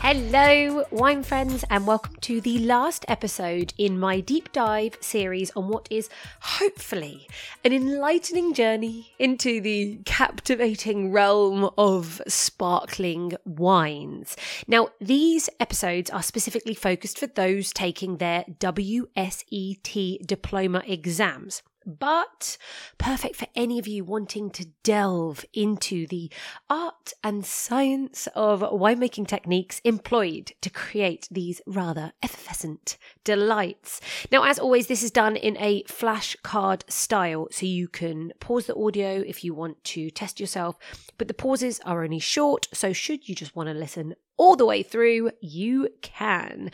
Hello, wine friends, and welcome to the last episode in my deep dive series on what is hopefully an enlightening journey into the captivating realm of sparkling wines. Now, these episodes are specifically focused for those taking their WSET diploma exams but perfect for any of you wanting to delve into the art and science of winemaking techniques employed to create these rather effervescent delights. Now, as always, this is done in a flashcard style, so you can pause the audio if you want to test yourself, but the pauses are only short, so should you just want to listen all the way through, you can.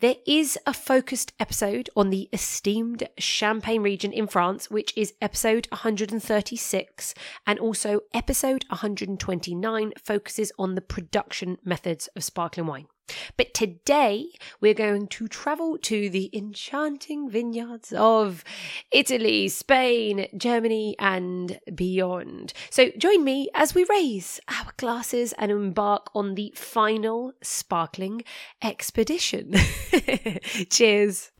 There is a focused episode on the esteemed Champagne region in France, which is episode 136, and also episode 129 focuses on the production methods of sparkling wine. But today we're going to travel to the enchanting vineyards of Italy, Spain, Germany, and beyond. So join me as we raise our glasses and embark on the final sparkling expedition. Cheers.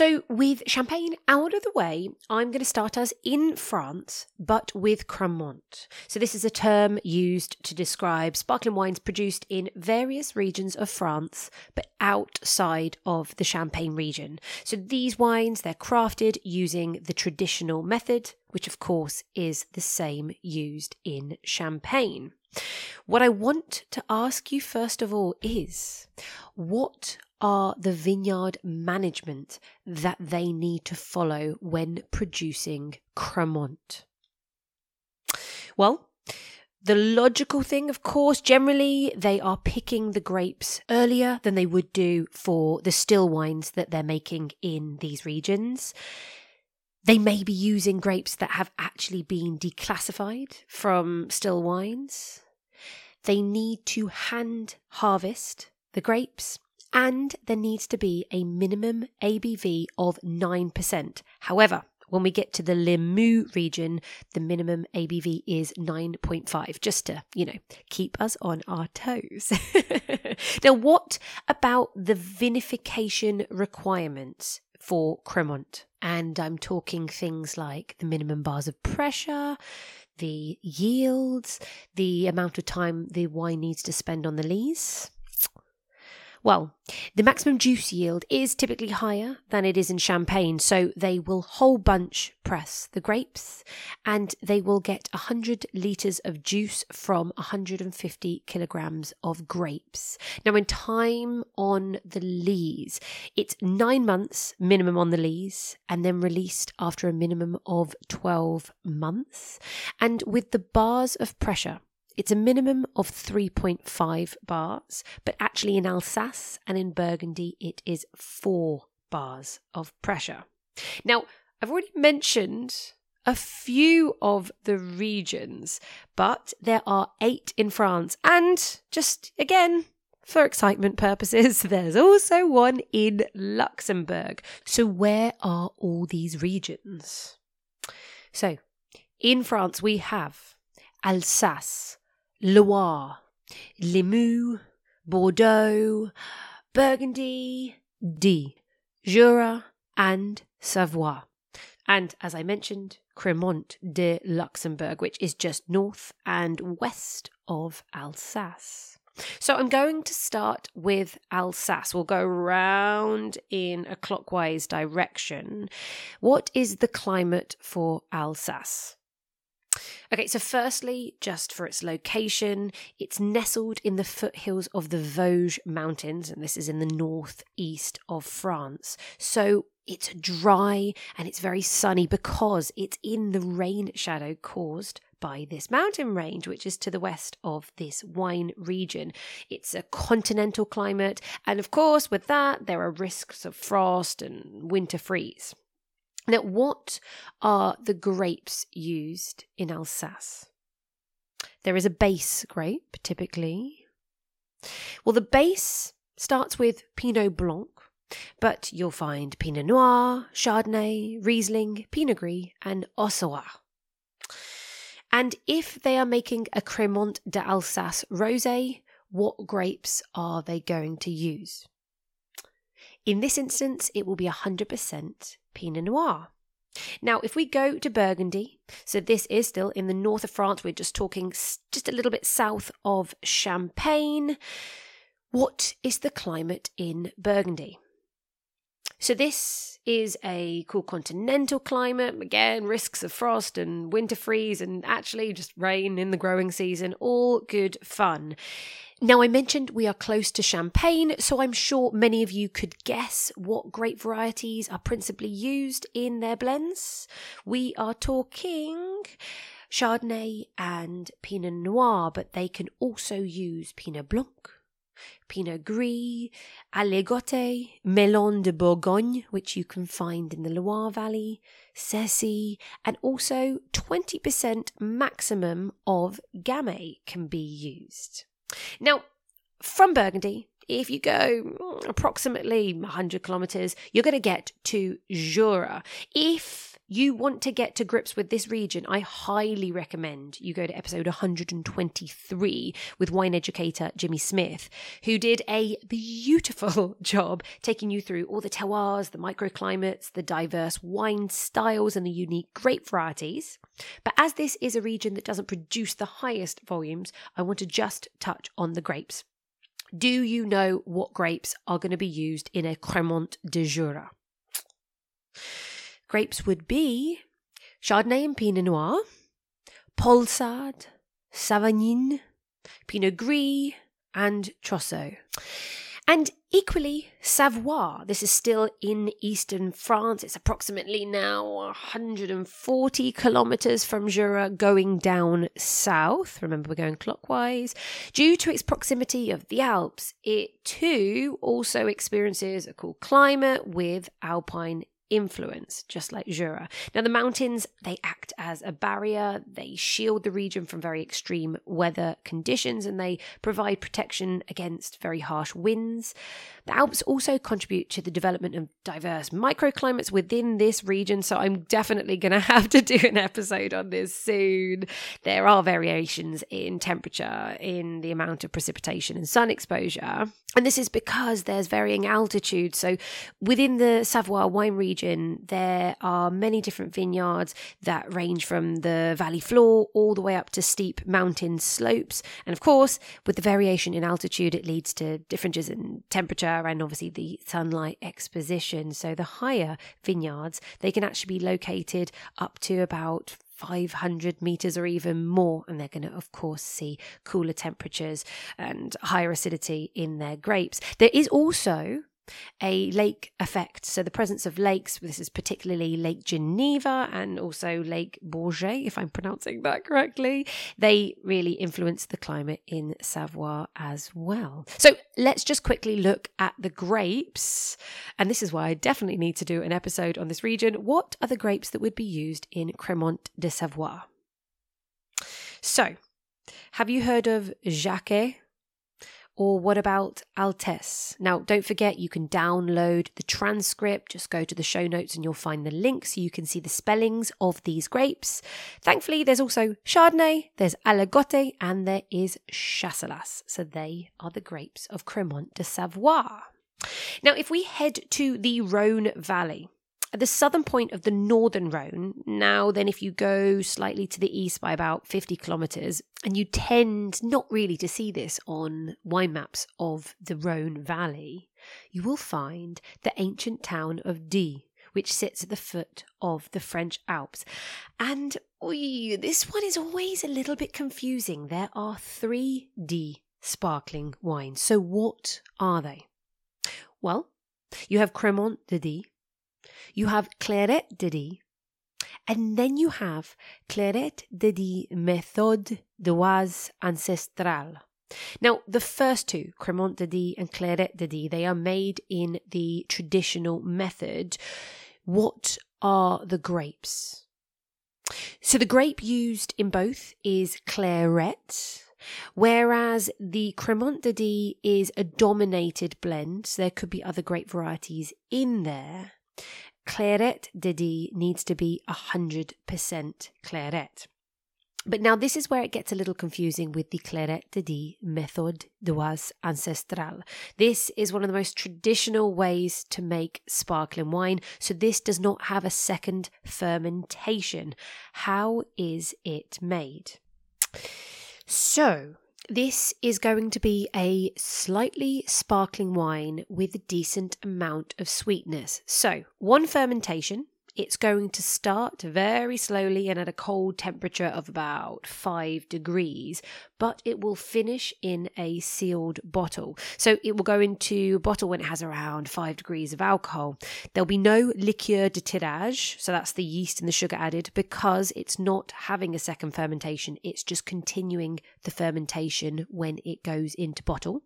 So, with champagne out of the way, I'm going to start us in France, but with Cremant. So, this is a term used to describe sparkling wines produced in various regions of France, but outside of the Champagne region. So, these wines, they're crafted using the traditional method, which of course is the same used in Champagne. What I want to ask you first of all is what are the vineyard management that they need to follow when producing Cremant? Well, the logical thing, of course, generally they are picking the grapes earlier than they would do for the still wines that they're making in these regions. They may be using grapes that have actually been declassified from still wines. They need to hand harvest the grapes and there needs to be a minimum ABV of 9%. However, when we get to the Limoux region, the minimum ABV is 9.5, just to, you know, keep us on our toes. now, what about the vinification requirements for Cremant? And I'm talking things like the minimum bars of pressure, the yields, the amount of time the wine needs to spend on the lees well, the maximum juice yield is typically higher than it is in champagne, so they will whole bunch press the grapes and they will get 100 litres of juice from 150 kilograms of grapes. Now, in time on the lees, it's nine months minimum on the lees and then released after a minimum of 12 months. And with the bars of pressure, it's a minimum of 3.5 bars, but actually in Alsace and in Burgundy, it is four bars of pressure. Now, I've already mentioned a few of the regions, but there are eight in France. And just again, for excitement purposes, there's also one in Luxembourg. So, where are all these regions? So, in France, we have Alsace, Loire, Limoux, Bordeaux, Burgundy, Die, Jura, and Savoie. And as I mentioned, Cremant de Luxembourg, which is just north and west of Alsace. So I'm going to start with Alsace. We'll go round in a clockwise direction. What is the climate for Alsace? Okay, so firstly, just for its location, it's nestled in the foothills of the Vosges Mountains, and this is in the northeast of France. So it's dry and it's very sunny because it's in the rain shadow caused by this mountain range, which is to the west of this wine region. It's a continental climate, and of course, with that, there are risks of frost and winter freeze. Now, what are the grapes used in Alsace? There is a base grape, typically. Well, the base starts with Pinot Blanc, but you'll find Pinot Noir, Chardonnay, Riesling, Pinot Gris, and Auxerrois. And if they are making a Cremant d'Alsace rosé, what grapes are they going to use? In this instance, it will be 100% Pinot Noir. Now, if we go to Burgundy, so this is still in the north of France, we're just talking just a little bit south of Champagne. What is the climate in Burgundy? So, this is a cool continental climate. Again, risks of frost and winter freeze, and actually just rain in the growing season. All good fun. Now, I mentioned we are close to Champagne, so I'm sure many of you could guess what grape varieties are principally used in their blends. We are talking Chardonnay and Pinot Noir, but they can also use Pinot Blanc, Pinot Gris, Aligoté, Melon de Bourgogne, which you can find in the Loire Valley, Sacy, and also 20% maximum of Gamay can be used. Now, from Burgundy, if you go approximately 100 kilometers, you're going to get to Jura. If you want to get to grips with this region, I highly recommend you go to episode 123 with wine educator Jimmy Smith, who did a beautiful job taking you through all the terroirs, the microclimates, the diverse wine styles, and the unique grape varieties. But as this is a region that doesn't produce the highest volumes, I want to just touch on the grapes. Do you know what grapes are going to be used in a Cremant de Jura? Grapes would be Chardonnay and Pinot Noir, Poulsard, Savagnin, Pinot Gris, and Trousseau. And equally, Savoie. This is still in eastern France. It's approximately now 140 kilometers from Jura going down south. Remember, we're going clockwise. Due to its proximity of the Alps, it too also experiences a cool climate with alpine influence, just like Jura. Now, the mountains, they act as a barrier, they shield the region from very extreme weather conditions, and they provide protection against very harsh winds. The Alps also contribute to the development of diverse microclimates within this region, so I'm definitely going to have to do an episode on this soon. There are variations in temperature, in the amount of precipitation and sun exposure, and this is because there's varying altitude. So within the Savoie wine region, there are many different vineyards that range from the valley floor all the way up to steep mountain slopes. And of course, with the variation in altitude, it leads to differences in temperature and obviously the sunlight exposition. So the higher vineyards, they can actually be located up to about 500 meters or even more. And they're going to, of course, see cooler temperatures and higher acidity in their grapes. There is also a lake effect. So the presence of lakes, this is particularly Lake Geneva and also Lake Bourget, if I'm pronouncing that correctly, they really influence the climate in Savoie as well. So let's just quickly look at the grapes. And this is why I definitely need to do an episode on this region. What are the grapes that would be used in Cremant de Savoie? So, have you heard of Jacquère or what about Altesse? Now, don't forget you can download the transcript. Just go to the show notes and you'll find the link so you can see the spellings of these grapes. Thankfully, there's also Chardonnay, there's Aligoté, and there is Chasselas. So they are the grapes of Cremant de Savoie. Now, if we head to the Rhone Valley, at the southern point of the northern Rhone, now then, if you go slightly to the east by about 50 kilometres, and you tend not really to see this on wine maps of the Rhone Valley, you will find the ancient town of Die, which sits at the foot of the French Alps. And oy, this one is always a little bit confusing. There are three Die sparkling wines. So, what are they? Well, you have Cremant de Die, you have Clairette de Die, And then you have Clairette de Die Méthode Dioise Ancestrale. Now, the first two, Cremant de Die and Clairette de Die, they are made in the traditional method. What are the grapes? So the grape used in both is Clairette, whereas the Cremant de Die is a dominated blend. So there could be other grape varieties in there. Clairette de Die needs to be 100% Clairette. But now this is where it gets a little confusing with the Clairette de Die méthode Dioise ancestrale. This is one of the most traditional ways to make sparkling wine, so this does not have a second fermentation. How is it made? So, this is going to be a slightly sparkling wine with a decent amount of sweetness. So, one fermentation, it's going to start very slowly and at a cold temperature of about 5 degrees, but it will finish in a sealed bottle. So it will go into a bottle when it has around 5 degrees of alcohol. There'll be no liqueur de tirage, so that's the yeast and the sugar added, because it's not having a second fermentation. It's just continuing the fermentation when it goes into bottle.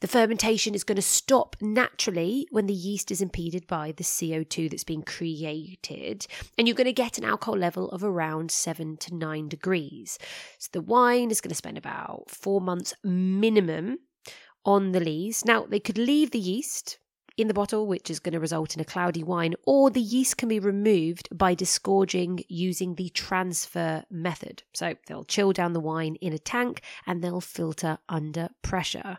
The fermentation is going to stop naturally when the yeast is impeded by the CO2 that's being created, and you're going to get an alcohol level of around 7 to 9 degrees. So the wine is going to spend about four months minimum on the lees. Now, they could leave the yeast in the bottle, which is going to result in a cloudy wine, or the yeast can be removed by disgorging using the transfer method. So they'll chill down the wine in a tank and they'll filter under pressure.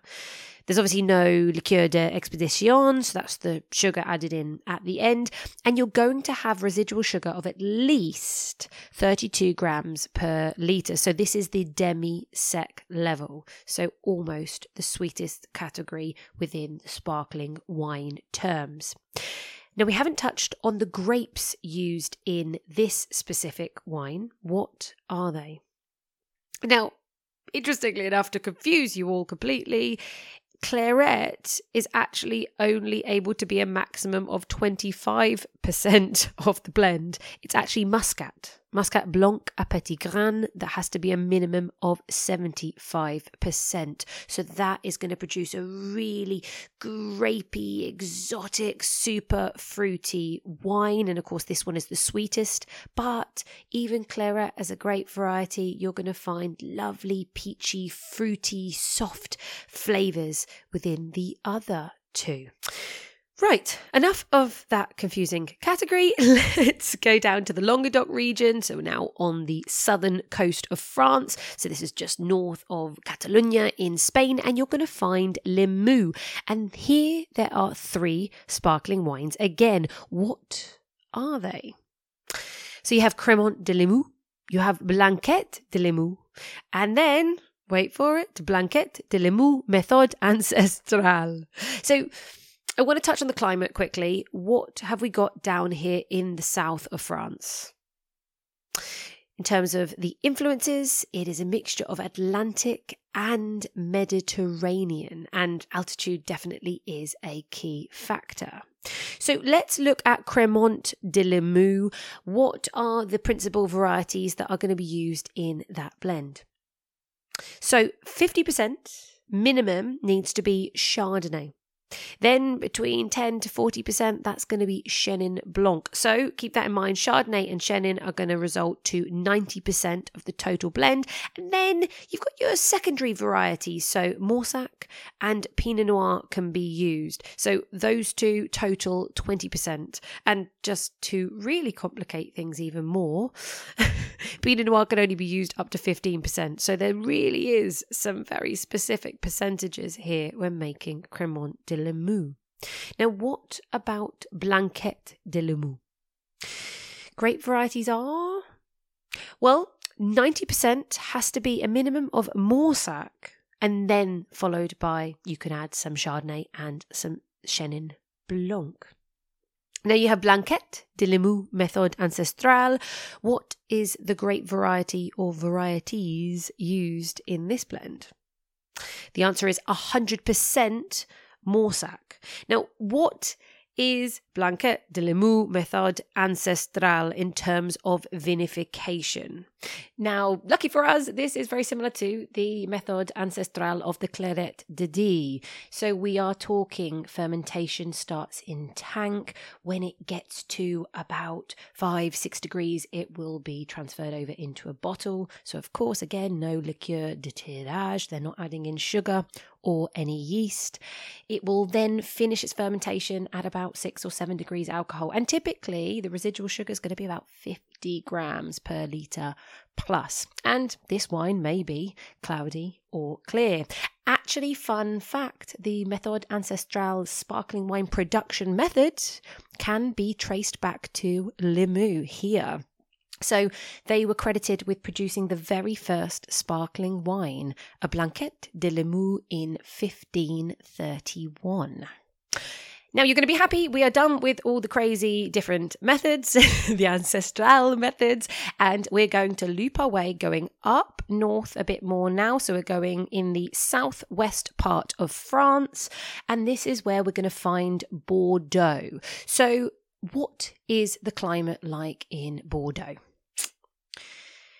There's obviously no liqueur d'expédition, so that's the sugar added in at the end. And you're going to have residual sugar of at least 32 grams per litre. So this is the demi sec level, so almost the sweetest category within sparkling wine terms. Now, we haven't touched on the grapes used in this specific wine. What are they? Now, interestingly enough, to confuse you all completely, Clairette is actually only able to be a maximum of 25% of the blend. It's actually Muscat, Muscat Blanc à Petit Grain, that has to be a minimum of 75%. So that is going to produce a really grapey, exotic, super fruity wine. And of course, this one is the sweetest. But even Clairette as a grape variety, you're going to find lovely, peachy, fruity, soft flavours within the other two. Right, enough of that confusing category. Let's go down to the Languedoc region. So, we're now on the southern coast of France. So, this is just north of Catalonia in Spain, and you're going to find Limoux. And here there are three sparkling wines. Again, what are they? So, you have Cremant de Limoux, you have Blanquette de Limoux, and then wait for it, Blanquette de Limoux Method Ancestrale. So, I want to touch on the climate quickly. What have we got down here in the south of France? In terms of the influences, it is a mixture of Atlantic and Mediterranean, and altitude definitely is a key factor. So let's look at Cremant de Limoux. What are the principal varieties that are going to be used in that blend? So 50% minimum needs to be Chardonnay. Then between 10 to 40%, that's going to be Chenin Blanc. So keep that in mind. Chardonnay and Chenin are going to result to 90% of the total blend. And then you've got your secondary varieties. So Mauzac and Pinot Noir can be used. So those two total 20%. And just to really complicate things even more, Pinot Noir can only be used up to 15%. So there really is some very specific percentages here when making Cremant de Limoux. Now, what about Blanquette de Limoux? Grape varieties are? Well, 90% has to be a minimum of Mauzac, and then followed by you can add some Chardonnay and some Chenin Blanc. Now you have Blanquette de Limoux Méthode Ancestrale. What is the grape variety or varieties used in this blend? The answer is 100% Mauzac. Now, what is Blanquette de Limoux method ancestral in terms of vinification. Now, lucky for us, this is very similar to the method ancestral of the Clairette de Die. So we are talking fermentation starts in tank. When it gets to about five, six degrees, it will be transferred over into a bottle. So, of course, again, no liqueur de tirage. They're not adding in sugar or any yeast. It will then finish its fermentation at about six or seven degrees alcohol. And typically, the residual sugar is going to be about 50 grams per litre plus. And this wine may be cloudy or clear. Actually, fun fact the Method Ancestral sparkling wine production method can be traced back to Limoux here. So they were credited with producing the very first sparkling wine, a Blanquette de Limoux in 1531. Now you're going to be happy. We are done with all the crazy different methods, the ancestral methods, and we're going to loop our way going up north a bit more now. So we're going in the southwest part of France, and this is where we're going to find Bordeaux. So, what is the climate like in Bordeaux?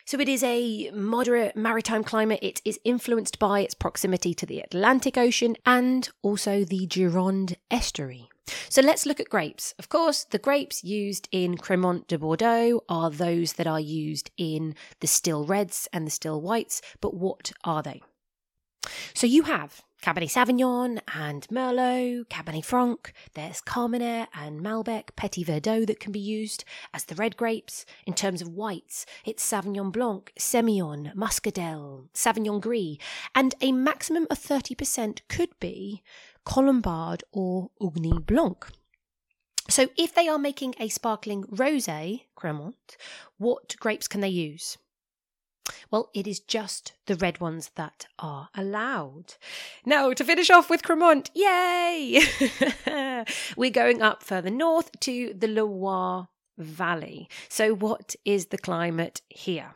So it is a moderate maritime climate. It is influenced by its proximity to the Atlantic Ocean and also the Gironde estuary. So let's look at grapes. Of course, the grapes used in Cremant de Bordeaux are those that are used in the still reds and the still whites, but what are they? So you have Cabernet Sauvignon and Merlot, Cabernet Franc, there's Carmenere and Malbec, Petit Verdot that can be used as the red grapes. In terms of whites, it's Sauvignon Blanc, Semillon, Muscadelle, Sauvignon Gris, and a maximum of 30% could be Colombard or Ugni Blanc. So if they are making a sparkling rosé, Cremant, what grapes can they use? Well, it is just the red ones that are allowed. Now, to finish off with Cremant, yay! We're going up further north to the Loire Valley. So, what is the climate here?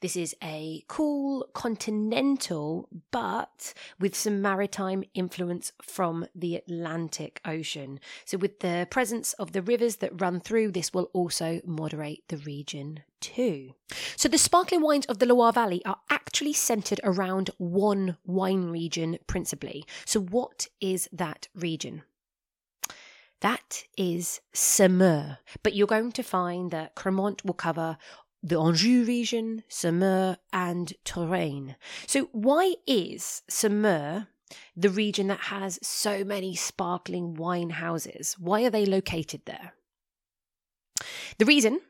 This is a cool continental, but with some maritime influence from the Atlantic Ocean. So, with the presence of the rivers that run through, this will also moderate the region too. So, the sparkling wines of the Loire Valley are actually centered around one wine region principally. So, what is that region? That is Saumur. But you're going to find that Cremant will cover the Anjou region, Saumur, and Touraine. So, why is Saumur the region that has so many sparkling wine houses? Why are they located there? The reason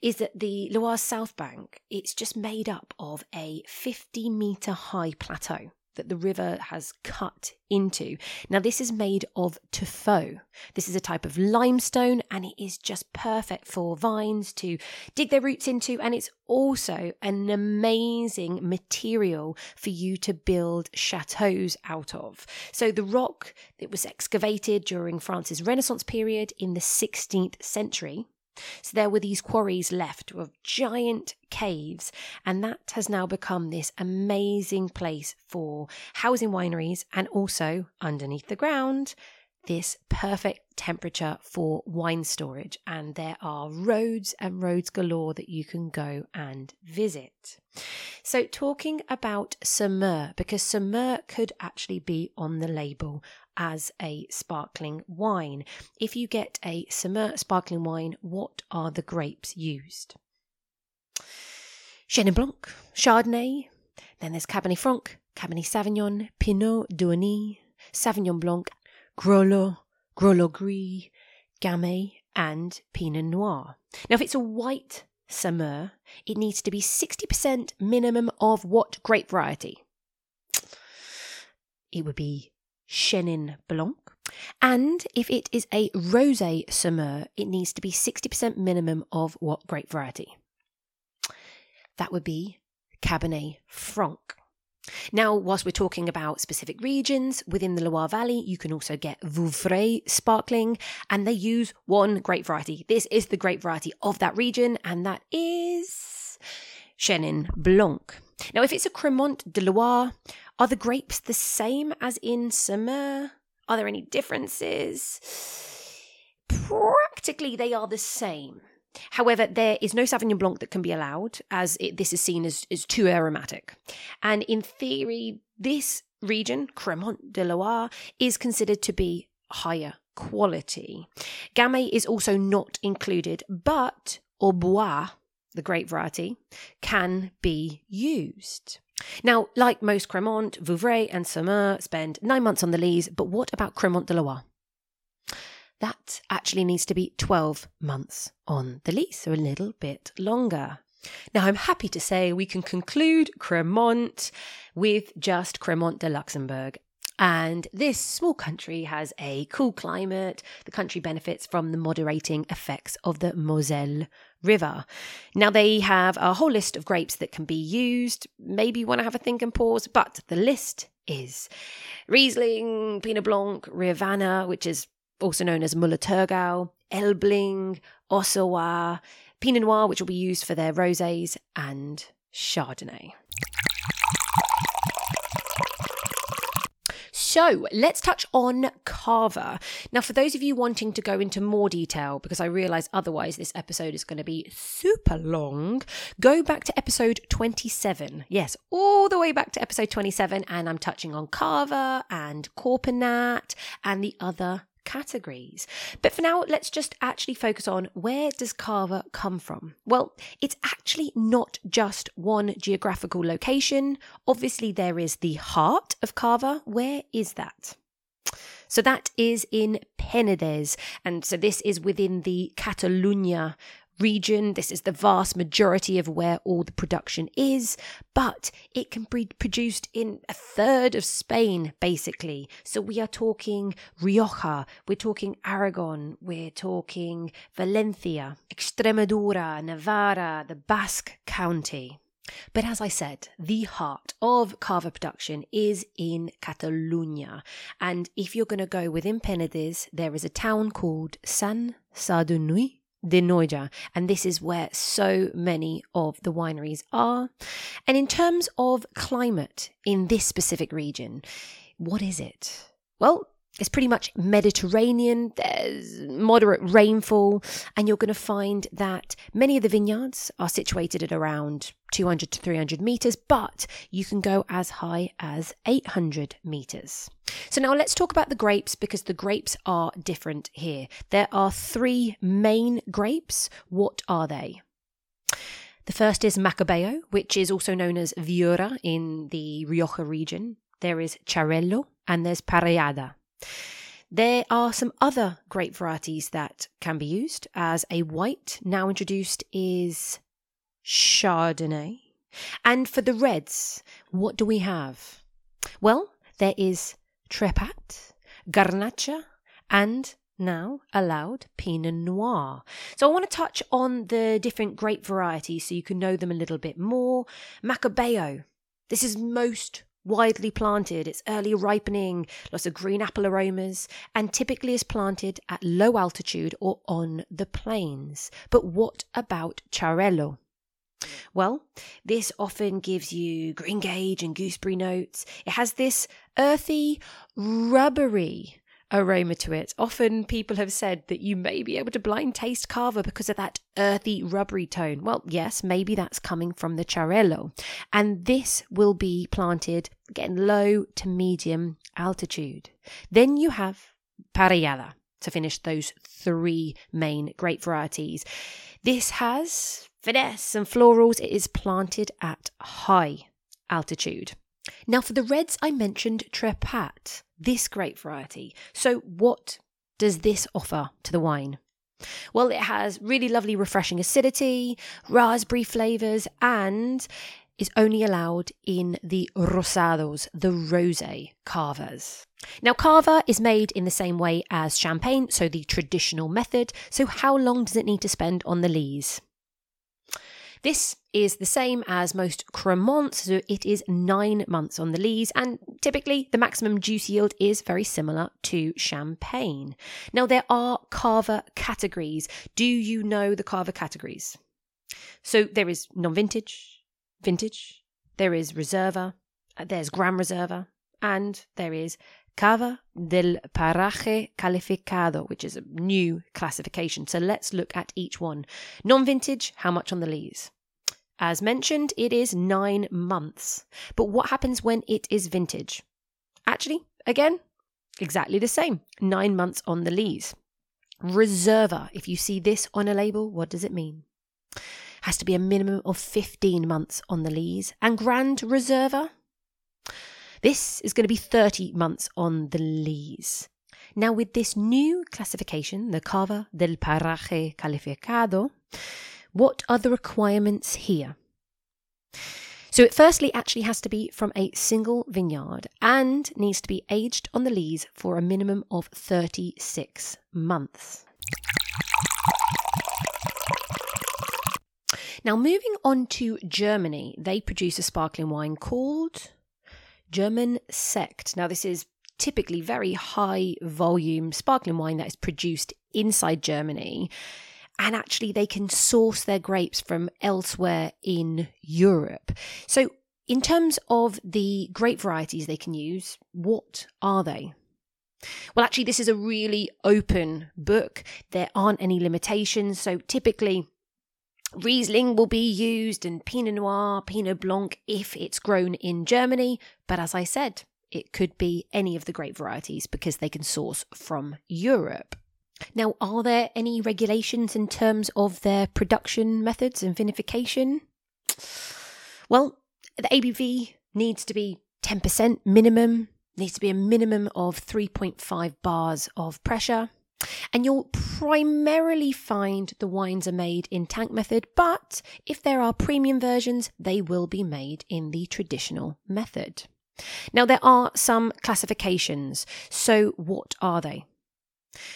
is that the Loire South Bank it's just made up of a 50 meter high plateau that the river has cut into. Now, this is made of tuffeau. This is a type of limestone and it is just perfect for vines to dig their roots into. And it's also an amazing material for you to build chateaus out of. So, the rock that was excavated during France's Renaissance period in the 16th century so there were these quarries left of giant caves, and that has now become this amazing place for housing wineries and also underneath the ground this perfect temperature for wine storage, and there are roads and roads galore that you can go and visit. So, talking about Saumur, because Saumur could actually be on the label as a sparkling wine. If you get a Saumur sparkling wine, what are the grapes used? Chenin Blanc, Chardonnay, then there's Cabernet Franc, Cabernet Sauvignon, Pineau d'Aunis, Sauvignon Blanc, Grolleau, Grolleau Gris, Gamay, and Pinot Noir. Now, if it's a white Saumur, it needs to be 60% minimum of what grape variety? It would be Chenin Blanc. And if it is a rosé Saumur, it needs to be 60% minimum of what grape variety? That would be Cabernet Franc. Now, whilst we're talking about specific regions within the Loire Valley, you can also get Vouvray sparkling, and they use one grape variety. This is the grape variety of that region, and that is Chenin Blanc. Now, if it's a Cremant de Loire, are the grapes the same as in Saumur? Are there any differences? practically they are the same. However, there is no Sauvignon Blanc that can be allowed as it, this is seen as, as too aromatic. And in theory, this region, Cremant de Loire, is considered to be higher quality. Gamay is also not included, but Orbois, the grape variety, can be used. Now, like most Cremant, Vouvray, and Saumur spend nine months on the lees, but what about Cremant de Loire? That actually needs to be 12 months on the lease, so a little bit longer. Now, I'm happy to say we can conclude Cremant with just Cremant de Luxembourg. And this small country has a cool climate. The country benefits from the moderating effects of the Moselle River. Now, they have a whole list of grapes that can be used. Maybe you want to have a think and pause, but the list is Riesling, Pinot Blanc, Rivaner, which is also known as Müller-Thurgau, Elbling, Auxerrois, Pinot Noir, which will be used for their rosés, and Chardonnay. So let's touch on Cava. Now, for those of you wanting to go into more detail, because I realize otherwise this episode is going to be super long, go back to episode 27. Yes, all the way back to episode 27, and I'm touching on Cava and Corpinnat and the other categories. But for now, let's just actually focus on where does Cava come from? Well, it's actually not just one geographical location. Obviously, there is the heart of Cava. Where is that? So that is in Penedès. And so this is within the Catalunya region. This is the vast majority of where all the production is, but it can be produced in a third of Spain, basically. So we are talking Rioja, we're talking Aragon, we're talking Valencia, Extremadura, Navarra, the Basque County. But as I said, the heart of cava production is in Catalonia. And if you're going to go within Penedès, there is a town called San Sadurní de Noia, and this is where so many of the wineries are. And in terms of climate in this specific region, what is it? Well, it's pretty much Mediterranean. There's moderate rainfall, and you're going to find that many of the vineyards are situated at around 200 to 300 meters, but you can go as high as 800 meters. So, now let's talk about the grapes because the grapes are different here. There are three main grapes. What are they? The first is Macabeo, which is also known as Viura in the Rioja region. There is Xarel·lo and there's Parellada. There are some other grape varieties that can be used as a white. Now introduced is Chardonnay. And for the reds, what do we have? Well, there is Trepat, Garnacha, and now allowed Pinot Noir. So I want to touch on the different grape varieties so you can know them a little bit more. Macabeo. This is most widely planted, it's early ripening, lots of green apple aromas, and typically is planted at low altitude or on the plains. But what about Xarel·lo? Well, this often gives you greengage and gooseberry notes. It has this earthy, rubbery aroma to it. Often people have said that you may be able to blind taste cava because of that earthy, rubbery tone. Well, yes, maybe that's coming from the Xarel·lo. And this will be planted again low to medium altitude. Then you have Parellada to finish those three main grape varieties. This has finesse and florals. It is planted at high altitude. Now, for the reds, I mentioned Trepat, this grape variety. So, what does this offer to the wine? Well, it has really lovely, refreshing acidity, raspberry flavours, and is only allowed in the rosados, the rosé cavas. Now, cava is made in the same way as champagne, so the traditional method. So, how long does it need to spend on the lees? This is the same as most cremants, so it is nine months on the lees, and typically the maximum juice yield is very similar to champagne. Now, there are Cava categories. Do you know the Cava categories? So there is non vintage, vintage, there is reserva, uh, there's Gran Reserva, and there is Cava del Paraje Calificado, which is a new classification. So let's look at each one. Non vintage, how much on the lees? As mentioned, it is nine months. But what happens when it is vintage? Actually, again, exactly the same. Nine months on the lees. Reserva, if you see this on a label, what does it mean? Has to be a minimum of 15 months on the lees. And Grand Reserva? This is going to be 30 months on the lees. Now, with this new classification, the Cava del Paraje Calificado, what are the requirements here? So it firstly actually has to be from a single vineyard and needs to be aged on the lees for a minimum of 36 months. Now, moving on to Germany, they produce a sparkling wine called German Sekt. Now, this is typically very high volume sparkling wine that is produced inside Germany and actually they can source their grapes from elsewhere in Europe. So, in terms of the grape varieties they can use, what are they? Well, actually, this is a really open book. There aren't any limitations. So, typically, Riesling will be used and Pinot Noir, Pinot Blanc if it's grown in Germany. But as I said, it could be any of the grape varieties because they can source from Europe. Now, are there any regulations in terms of their production methods and vinification? Well, the ABV needs to be 10% minimum, needs to be a minimum of 3.5 bars of pressure. And you'll primarily find the wines are made in tank method, but if there are premium versions, they will be made in the traditional method. Now, there are some classifications. So, what are they?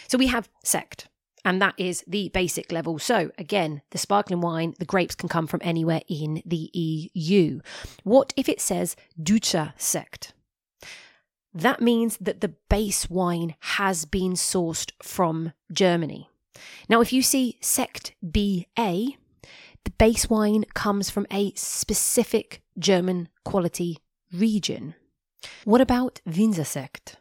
So we have Sekt, and that is the basic level. So again, the sparkling wine, the grapes can come from anywhere in the EU. What if it says Deutscher Sekt? That means that the base wine has been sourced from Germany. Now, if you see Sekt BA, the base wine comes from a specific German quality region. What about Winzersekt?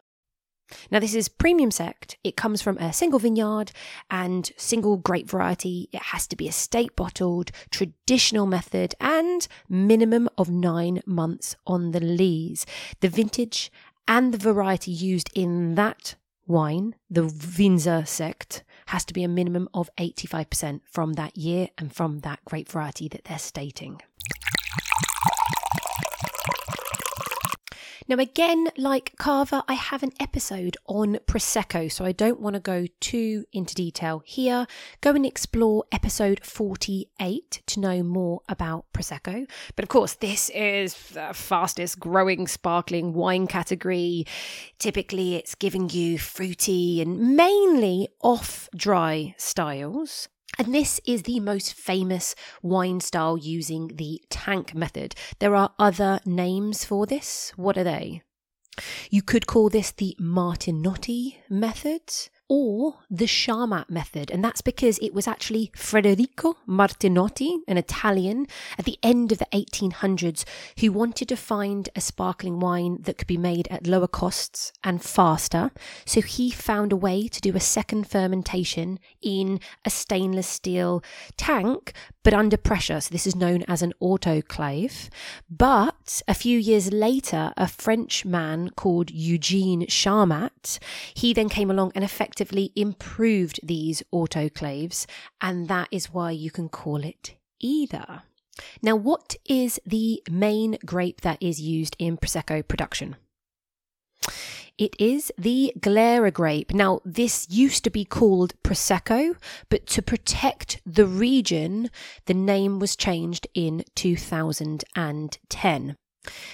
Now, this is premium sekt. It comes from a single vineyard and single grape variety. It has to be estate bottled, traditional method, and minimum of nine months on the lees. The vintage and the variety used in that wine, the Winzer sekt, has to be a minimum of 85% from that year and from that grape variety that they're stating. Now, again, like Cava, I have an episode on Prosecco, so I don't want to go too into detail here. Go and explore episode 48 to know more about Prosecco. But of course, this is the fastest growing sparkling wine category. Typically, it's giving you fruity and mainly off dry styles. And this is the most famous wine style using the tank method. There are other names for this. What are they? You could call this the Martinotti method or the Charmat method. And that's because it was actually Federico Martinotti, an Italian, at the end of the 1800s, who wanted to find a sparkling wine that could be made at lower costs and faster. So he found a way to do a second fermentation in a stainless steel tank, but under pressure. So this is known as an autoclave. But a few years later, a French man called Eugene Charmat, he then came along and effectively improved these autoclaves, and that is why you can call it either. Now, what is the main grape that is used in Prosecco production? It is the Glera grape. Now, this used to be called Prosecco, but to protect the region, the name was changed in 2010.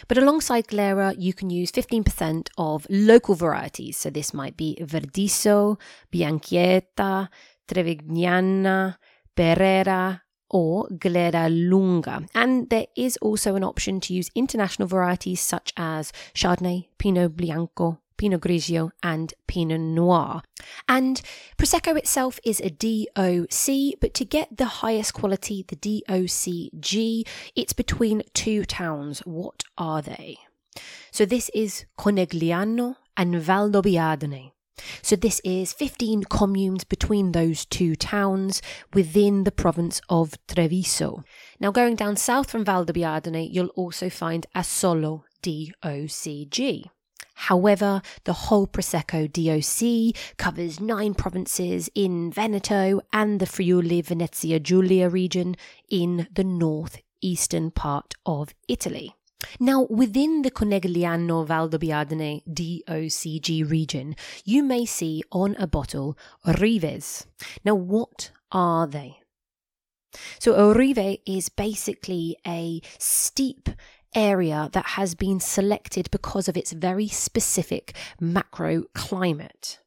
But alongside Glera, you can use 15% of local varieties. So this might be Verdiso, Bianchetta, Trevigiana, Perera, or Glera Lunga. And there is also an option to use international varieties such as Chardonnay, Pinot Bianco, Pinot Grigio, and Pinot Noir. And Prosecco itself is a DOC, but to get the highest quality, the DOCG, it's between two towns. What are they? So this is Conegliano and Valdobbiadene. So this is 15 communes between those two towns within the province of Treviso. Now going down south from Valdobbiadene, you'll also find Asolo DOCG. However, the whole Prosecco DOC covers nine provinces in Veneto and the Friuli Venezia Giulia region in the northeastern part of Italy. Now, within the Conegliano Valdobbiadene DOCG region, you may see on a bottle Rives. Now, what are they? So, a rive is basically a steep area that has been selected because of its very specific macro climate.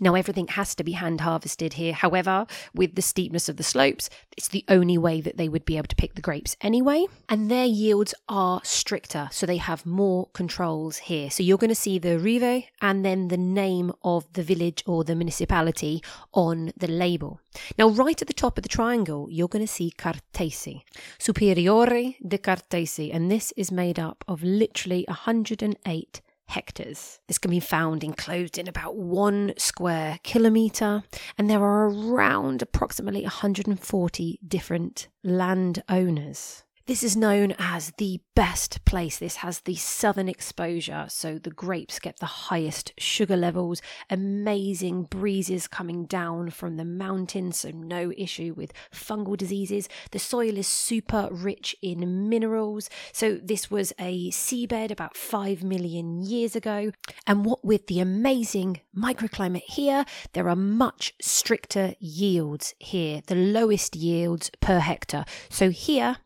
Now, everything has to be hand harvested here. However, with the steepness of the slopes, it's the only way that they would be able to pick the grapes anyway. And their yields are stricter, so they have more controls here. So you're going to see the Rive and then the name of the village or the municipality on the label. Now, right at the top of the triangle, you're going to see Cartizze, Superiore de Cartizze, and this is made up of literally 108 hectares. This can be found enclosed in about one square kilometre, and there are around approximately 140 different landowners. This is known as the best place. This has the southern exposure, so the grapes get the highest sugar levels, amazing breezes coming down from the mountains, so no issue with fungal diseases. The soil is super rich in minerals, so this was a seabed about 5 million years ago. And what with the amazing microclimate here, there are much stricter yields here, the lowest yields per hectare. So here,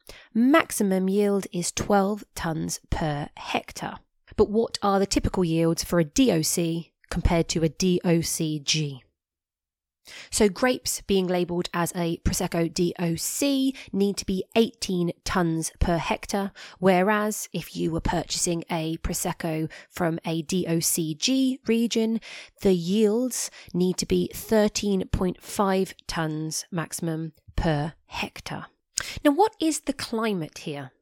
maximum yield is 12 tonnes per hectare. But what are the typical yields for a DOC compared to a DOCG? So, grapes being labelled as a Prosecco DOC need to be 18 tonnes per hectare, whereas if you were purchasing a Prosecco from a DOCG region, the yields need to be 13.5 tonnes maximum per hectare. Now, what is the climate here?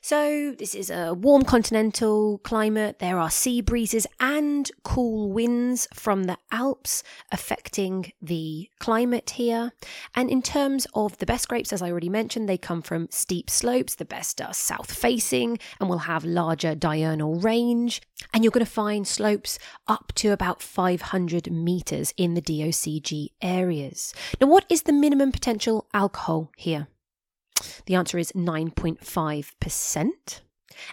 So, this is a warm continental climate. There are sea breezes and cool winds from the Alps affecting the climate here. And in terms of the best grapes, as I already mentioned, they come from steep slopes. The best are south facing and will have larger diurnal range. And you're going to find slopes up to about 500 meters in the DOCG areas. Now, what is the minimum potential alcohol here? The answer is 9.5%.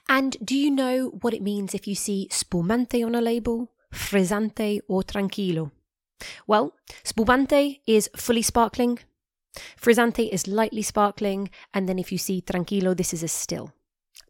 And do you know what it means if you see spumante on a label, frizzante, or tranquillo? Well, spumante is fully sparkling, frizzante is lightly sparkling, and then if you see tranquillo, this is a still.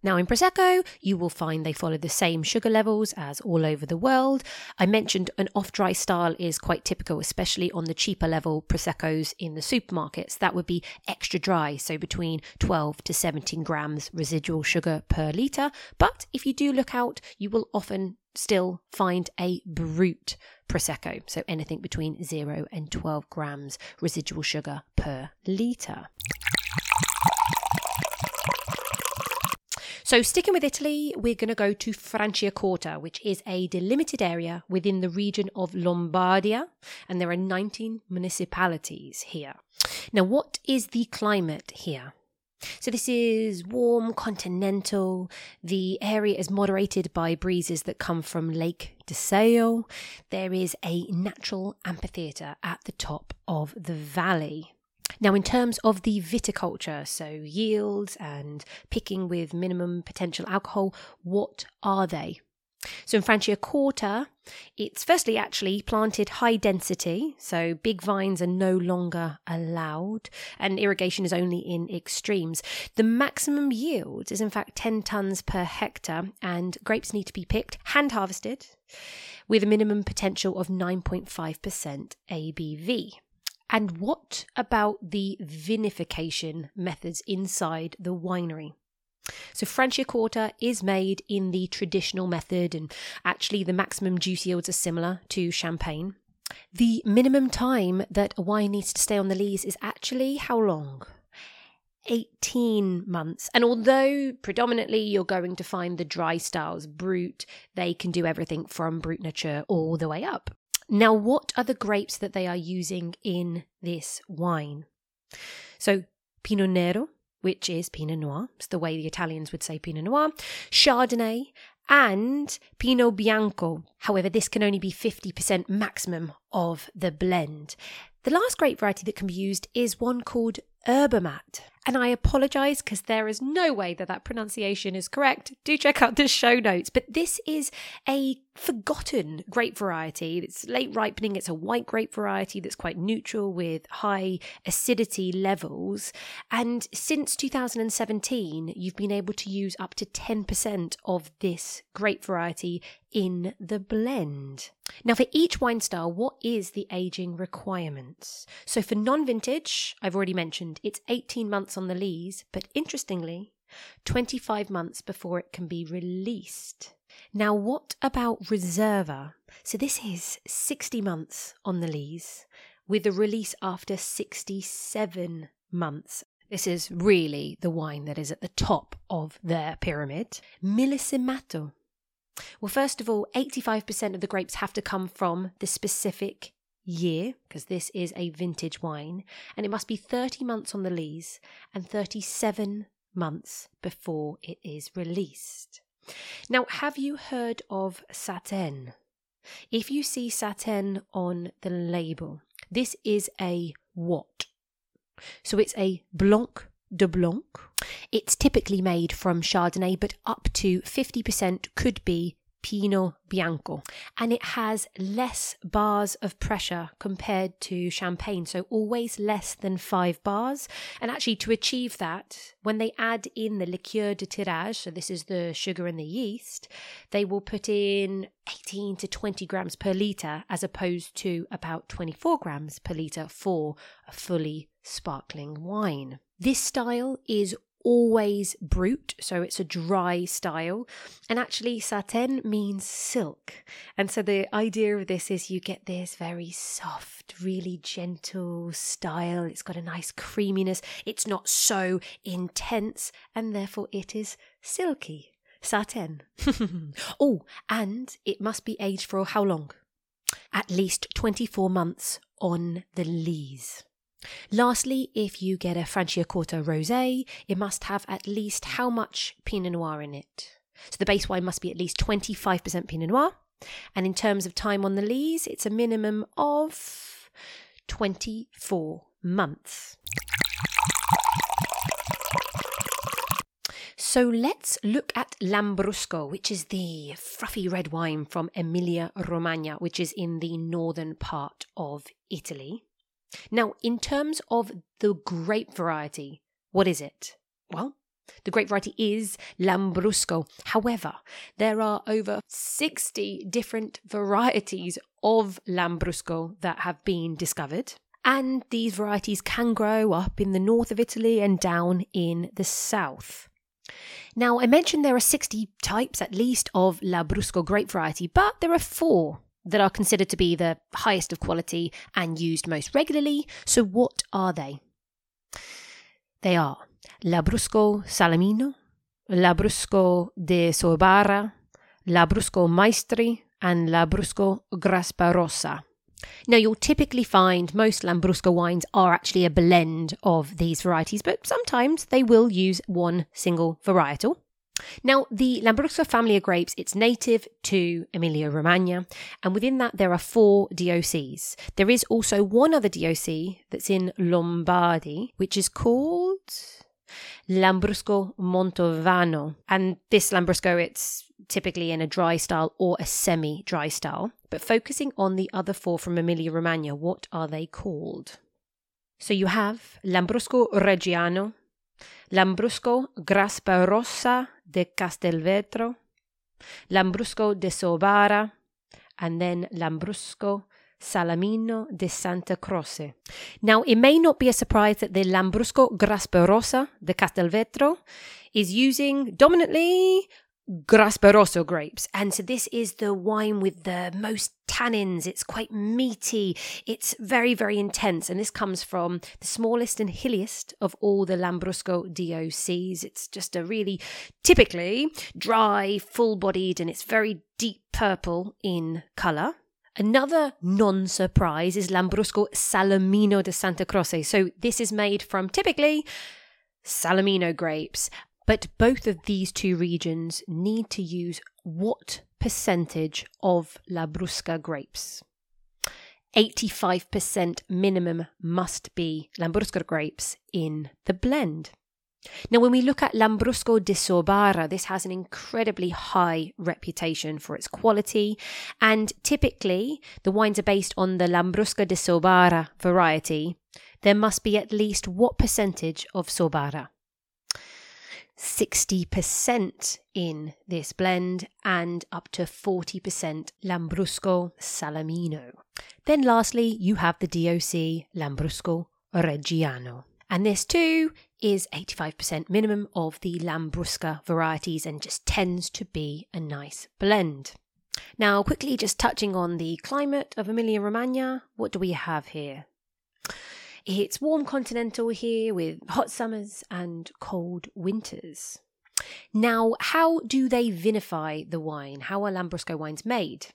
Now, in Prosecco, you will find they follow the same sugar levels as all over the world. I mentioned an off dry style is quite typical, especially on the cheaper level Proseccos in the supermarkets. That would be extra dry, so between 12 to 17 grams residual sugar per litre. But if you do look out, you will often still find a brut Prosecco, so anything between 0 and 12 grams residual sugar per litre. So, sticking with Italy, we're going to go to Franciacorta, which is a delimited area within the region of Lombardia, and there are 19 municipalities here. Now, what is the climate here? So, this is warm, continental. The area is moderated by breezes that come from Lake d'Iseo. There is a natural amphitheatre at the top of the valley. Now, in terms of the viticulture, so yields and picking with minimum potential alcohol, what are they? So in Franciacorta, it's firstly actually planted high density, so big vines are no longer allowed, and irrigation is only in extremes. The maximum yield is in fact 10 tonnes per hectare, and grapes need to be picked, hand harvested, with a minimum potential of 9.5% ABV. And what about the vinification methods inside the winery? So Franciacorta is made in the traditional method, and actually the maximum juice yields are similar to champagne. The minimum time that a wine needs to stay on the lees is actually how long? 18 months. And although predominantly you're going to find the dry styles brut, they can do everything from brut nature all the way up. Now, what are the grapes that they are using in this wine? So, Pinot Nero, which is Pinot Noir, it's the way the Italians would say Pinot Noir, Chardonnay, and Pinot Bianco. However, this can only be 50% maximum of the blend. The last grape variety that can be used is one called Erbamat. And I apologize because there is no way that that pronunciation is correct. Do check out the show notes. But this is a forgotten grape variety. It's late ripening. It's a white grape variety that's quite neutral with high acidity levels. And since 2017, you've been able to use up to 10% of this grape variety in the blend. Now, for each wine style, what is the aging requirements? So, for non vintage, I've already mentioned it's 18 months on the lees, but interestingly, 25 months before it can be released. Now, what about Reserva? So, this is 60 months on the lees with a release after 67 months. This is really the wine that is at the top of their pyramid. Millesimato. Well, first of all, 85% of the grapes have to come from the specific year, because this is a vintage wine, and it must be 30 months on the lees and 37 months before it is released. Now, have you heard of Satèn? If you see Satèn on the label, this is a what? So it's a Blanc de Blanc. It's typically made from Chardonnay, but up to 50% could be Pinot Bianco, and it has less bars of pressure compared to champagne, so always less than five bars. And actually, to achieve that, when they add in the liqueur de tirage, so this is the sugar and the yeast, they will put in 18 to 20 grams per litre as opposed to about 24 grams per litre for a fully sparkling wine. This style is always brut, so it's a dry style. And actually, satin means silk. And so the idea of this is you get this very soft, really gentle style. It's got a nice creaminess. It's not so intense, and therefore it is silky. Satin. oh, and it must be aged for how long? At least 24 months on the lees. Lastly, if you get a Franciacorta Rosé, it must have at least how much Pinot Noir in it? So the base wine must be at least 25% Pinot Noir. And in terms of time on the lees, it's a minimum of 24 months. So let's look at Lambrusco, which is the fruffy red wine from Emilia Romagna, which is in the northern part of Italy. Now, in terms of the grape variety, what is it? Well, the grape variety is Lambrusco. However, there are over 60 different varieties of Lambrusco that have been discovered. And these varieties can grow up in the north of Italy and down in the south. Now, I mentioned there are 60 types at least of Lambrusco grape variety, but there are four that are considered to be the highest of quality and used most regularly. So, what are they? They are Lambrusco Salamino, Lambrusco de Sorbara, Lambrusco Maestri, and Lambrusco Grasparossa. Now, you'll typically find most Lambrusco wines are actually a blend of these varieties, but sometimes they will use one single varietal. Now, the Lambrusco family of grapes, it's native to Emilia Romagna, and within that there are four DOCs. There is also one other DOC that's in Lombardy, which is called Lambrusco Mantovano. And this Lambrusco, it's typically in a dry style or a semi dry style. But focusing on the other four from Emilia Romagna, what are they called? So you have Lambrusco Reggiano, Lambrusco Graspa Rossa de Castelvetro, Lambrusco de Sorbara, and then Lambrusco Salamino de Santa Croce. Now, it may not be a surprise that the Lambrusco Graspa Rossa de Castelvetro is using dominantly Grasparossa grapes. And so this is the wine with the most tannins. It's quite meaty. It's very, very intense. And this comes from the smallest and hilliest of all the Lambrusco DOCs. It's just a really typically dry, full bodied, and it's very deep purple in colour. Another non surprise is Lambrusco Salamino de Santa Croce. So this is made from typically Salamino grapes. But both of these two regions need to use what percentage of Lambrusca grapes? 85% minimum must be Lambrusco grapes in the blend. Now, when we look at Lambrusco di Sorbara, this has an incredibly high reputation for its quality, and typically the wines are based on the Lambrusco di Sorbara variety. There must be at least what percentage of Sorbara? 60% in this blend and up to 40% Lambrusco Salamino. Then lastly, you have the DOC Lambrusco Reggiano. And this too is 85% minimum of the Lambrusca varieties and just tends to be a nice blend. Now, quickly just touching on the climate of Emilia Romagna, what do we have here? It's warm continental here with hot summers and cold winters. Now, how do they vinify the wine? How are Lambrusco wines made?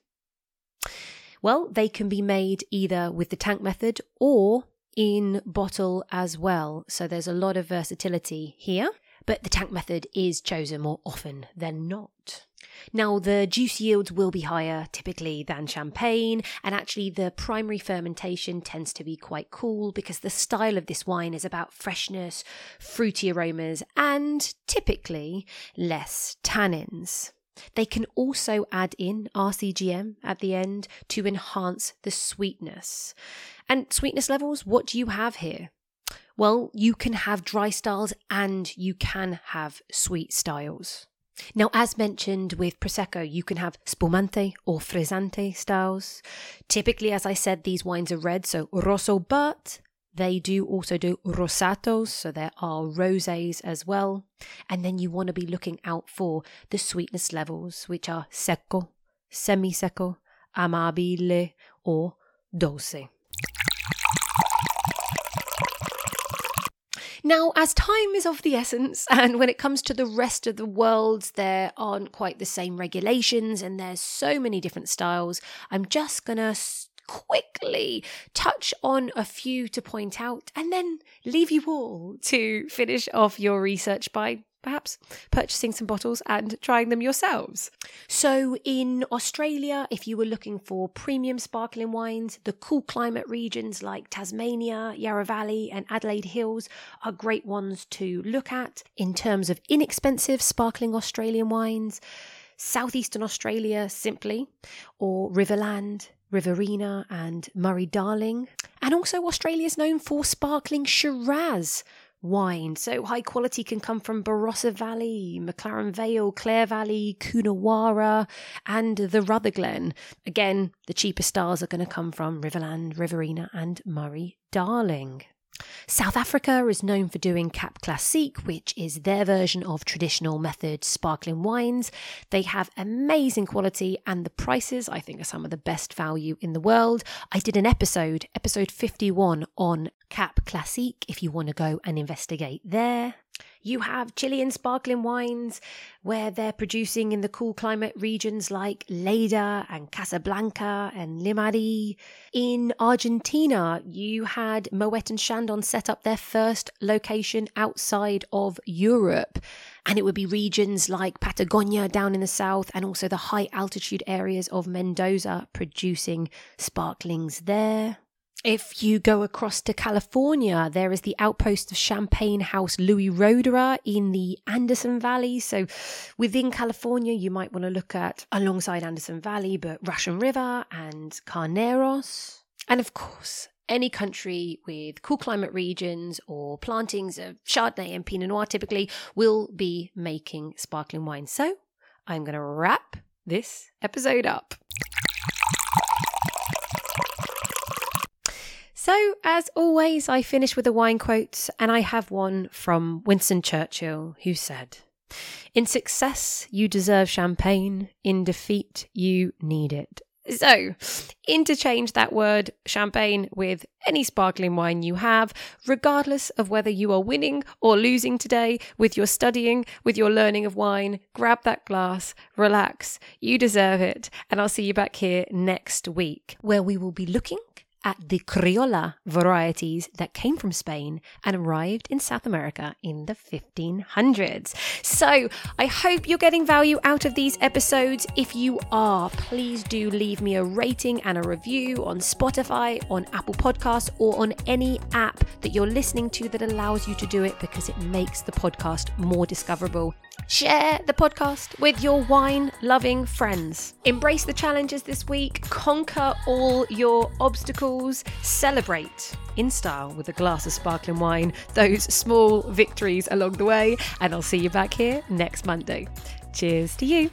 Well, they can be made either with the tank method or in bottle as well. So there's a lot of versatility here, but the tank method is chosen more often than not. Now, the juice yields will be higher typically than champagne, and actually, the primary fermentation tends to be quite cool because the style of this wine is about freshness, fruity aromas, and typically less tannins. They can also add in RCGM at the end to enhance the sweetness. And sweetness levels, what do you have here? Well, you can have dry styles and you can have sweet styles. Now, as mentioned with Prosecco, you can have spumante or frizzante styles. Typically, as I said, these wines are red, so rosso, but they do also do rosatos, so there are rosés as well. And then you want to be looking out for the sweetness levels, which are secco, semi-secco, amabile, or dolce. Now, as time is of the essence, and when it comes to the rest of the world, there aren't quite the same regulations and there's so many different styles, I'm just gonna quickly touch on a few to point out and then leave you all to finish off your research by perhaps purchasing some bottles and trying them yourselves. So, in Australia, if you were looking for premium sparkling wines, the cool climate regions like Tasmania, Yarra Valley, and Adelaide Hills are great ones to look at in terms of inexpensive sparkling Australian wines. Southeastern Australia, simply, or Riverland, Riverina, and Murray Darling. And also, Australia is known for sparkling Shiraz wine. So high quality can come from Barossa Valley, McLaren Vale, Clare Valley, Coonawarra, and the Rutherglen. Again, the cheaper stars are going to come from Riverland, Riverina, and Murray Darling. South Africa is known for doing Cap Classique, which is their version of traditional method sparkling wines. They have amazing quality and the prices, I think, are some of the best value in the world. I did an episode, episode 51, on Cap Classique if you want to go and investigate there. You have Chilean sparkling wines where they're producing in the cool climate regions like Leyda and Casablanca and Limarí. In Argentina, you had Moet and Chandon set up their first location outside of Europe. And it would be regions like Patagonia down in the south and also the high altitude areas of Mendoza producing sparklings there. If you go across to California, there is the outpost of Champagne House Louis Roederer in the Anderson Valley. So within California, you might want to look at alongside Anderson Valley, but Russian River and Carneros. And of course, any country with cool climate regions or plantings of Chardonnay and Pinot Noir typically will be making sparkling wine. So I'm going to wrap this episode up. So, as always, I finish with a wine quote, and I have one from Winston Churchill, who said, In success, you deserve champagne. In defeat, you need it. So, interchange that word champagne with any sparkling wine you have, regardless of whether you are winning or losing today with your studying, with your learning of wine. Grab that glass, relax, you deserve it. And I'll see you back here next week, where we will be looking at the Criolla varieties that came from Spain and arrived in South America in the 1500s. So, I hope you're getting value out of these episodes. If you are, please do leave me a rating and a review on Spotify, on Apple Podcasts, or on any app that you're listening to that allows you to do it because it makes the podcast more discoverable. Share the podcast with your wine loving friends. Embrace the challenges this week, conquer all your obstacles, celebrate in style with a glass of sparkling wine those small victories along the way, and I'll see you back here next Monday. Cheers to you.